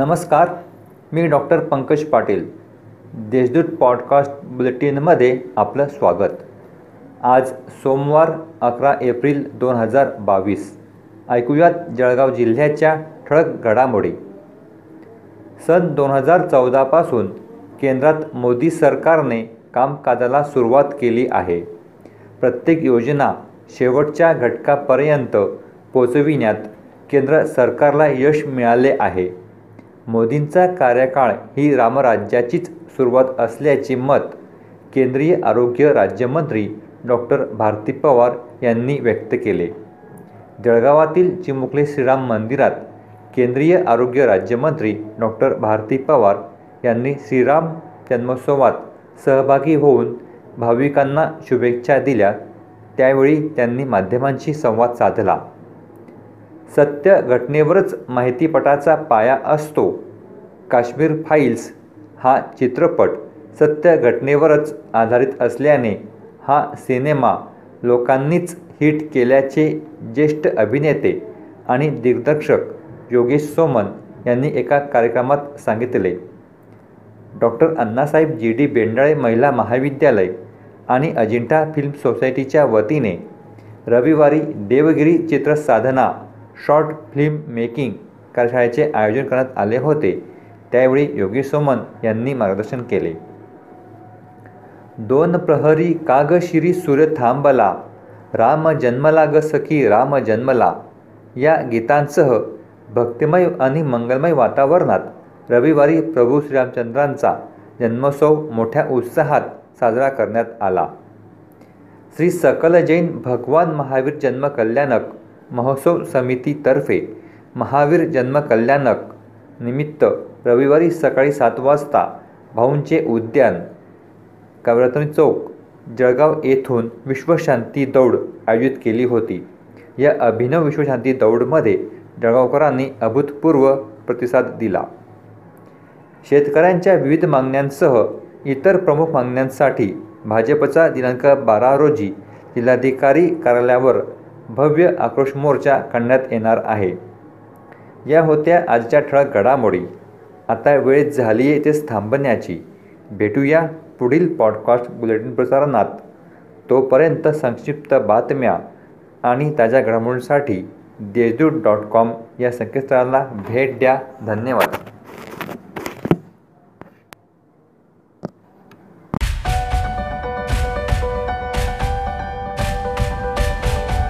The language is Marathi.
नमस्कार मी डॉक्टर पंकज पाटील. देशदूत पॉडकास्ट बुलेटिनमध्ये आपलं स्वागत. आज सोमवार अकरा एप्रिल दोन हजार बावीस. ऐकूयात जळगाव जिल्ह्याच्या ठळक घडामोडी. सन दोन हजार चौदापासून केंद्रात मोदी सरकारने कामकाजाला सुरुवात केली आहे. प्रत्येक योजना शेवटच्या घटकापर्यंत पोचविण्यात केंद्र सरकारला यश मिळाले आहे. मोदींचा कार्यकाळ ही रामराज्याचीच सुरुवात असल्याचे मत केंद्रीय आरोग्य राज्यमंत्री डॉक्टर भारती पवार यांनी व्यक्त केले. जळगावातील चिमुकले श्रीराम मंदिरात केंद्रीय आरोग्य राज्यमंत्री डॉक्टर भारती पवार यांनी श्रीराम जन्मोत्सवात सहभागी होऊन भाविकांना शुभेच्छा दिल्या. त्यावेळी त्यांनी माध्यमांशी संवाद साधला. सत्य घटनेवरच माहितीपटाचा पाया असतो. काश्मीर फाईल्स हा चित्रपट सत्य घटनेवरच आधारित असल्याने हा सिनेमा लोकांनीच हिट केल्याचे ज्येष्ठ अभिनेते आणि दिग्दर्शक योगेश सोमन यांनी एका कार्यक्रमात सांगितले. Doctor Annasaheb G D Bendale महिला महाविद्यालय आणि अजिंठा फिल्म सोसायटीच्या वतीने रविवारी Devgiri Chitrasadhana short film making कार्यशाळेचे आयोजन करण्यात आले होते. त्यावेळी योगी सोमन यांनी मार्गदर्शन केले. दोन प्रहरी कागशिरी सूर्य थांबला. राम जन्मला ग सखी राम जन्मला. या गीतांसह भक्तिमय आणि मंगलमय वातावरणात रविवारी प्रभू श्रीरामचंद्रांचा जन्मोत्सव मोठ्या उत्साहात साजरा करण्यात आला. श्री सकल जैन भगवान महावीर जन्म कल्याणक महोत्सव समितीतर्फे महावीर जन्म कल्याणक निमित्त रविवारी सकाळी सात वाजता भाऊंचे उद्यान कावरत्नी चौक जळगाव येथून विश्वशांती दौड आयोजित केली होती. या अभिनव विश्वशांती दौडमध्ये जळगावकरांनी अभूतपूर्व प्रतिसाद दिला. शेतकऱ्यांच्या विविध मागण्यांसह इतर प्रमुख मागण्यांसाठी भाजपचा दिनांक बारा रोजी जिल्हाधिकारी कार्यालयावर भव्य आक्रोश मोर्चा काढण्यात येणार आहे. या होत्या आजच्या ठळक घडामोडी. आता वेळ झाली आहे तेच थांबण्याची. भेटूया पुढील पॉडकास्ट बुलेटिन प्रसारणात. तोपर्यंत संक्षिप्त बातम्या आणि ताज्या घडामोडींसाठी देशदूत डॉट कॉम या संकेतस्थळाला भेट द्या. धन्यवाद.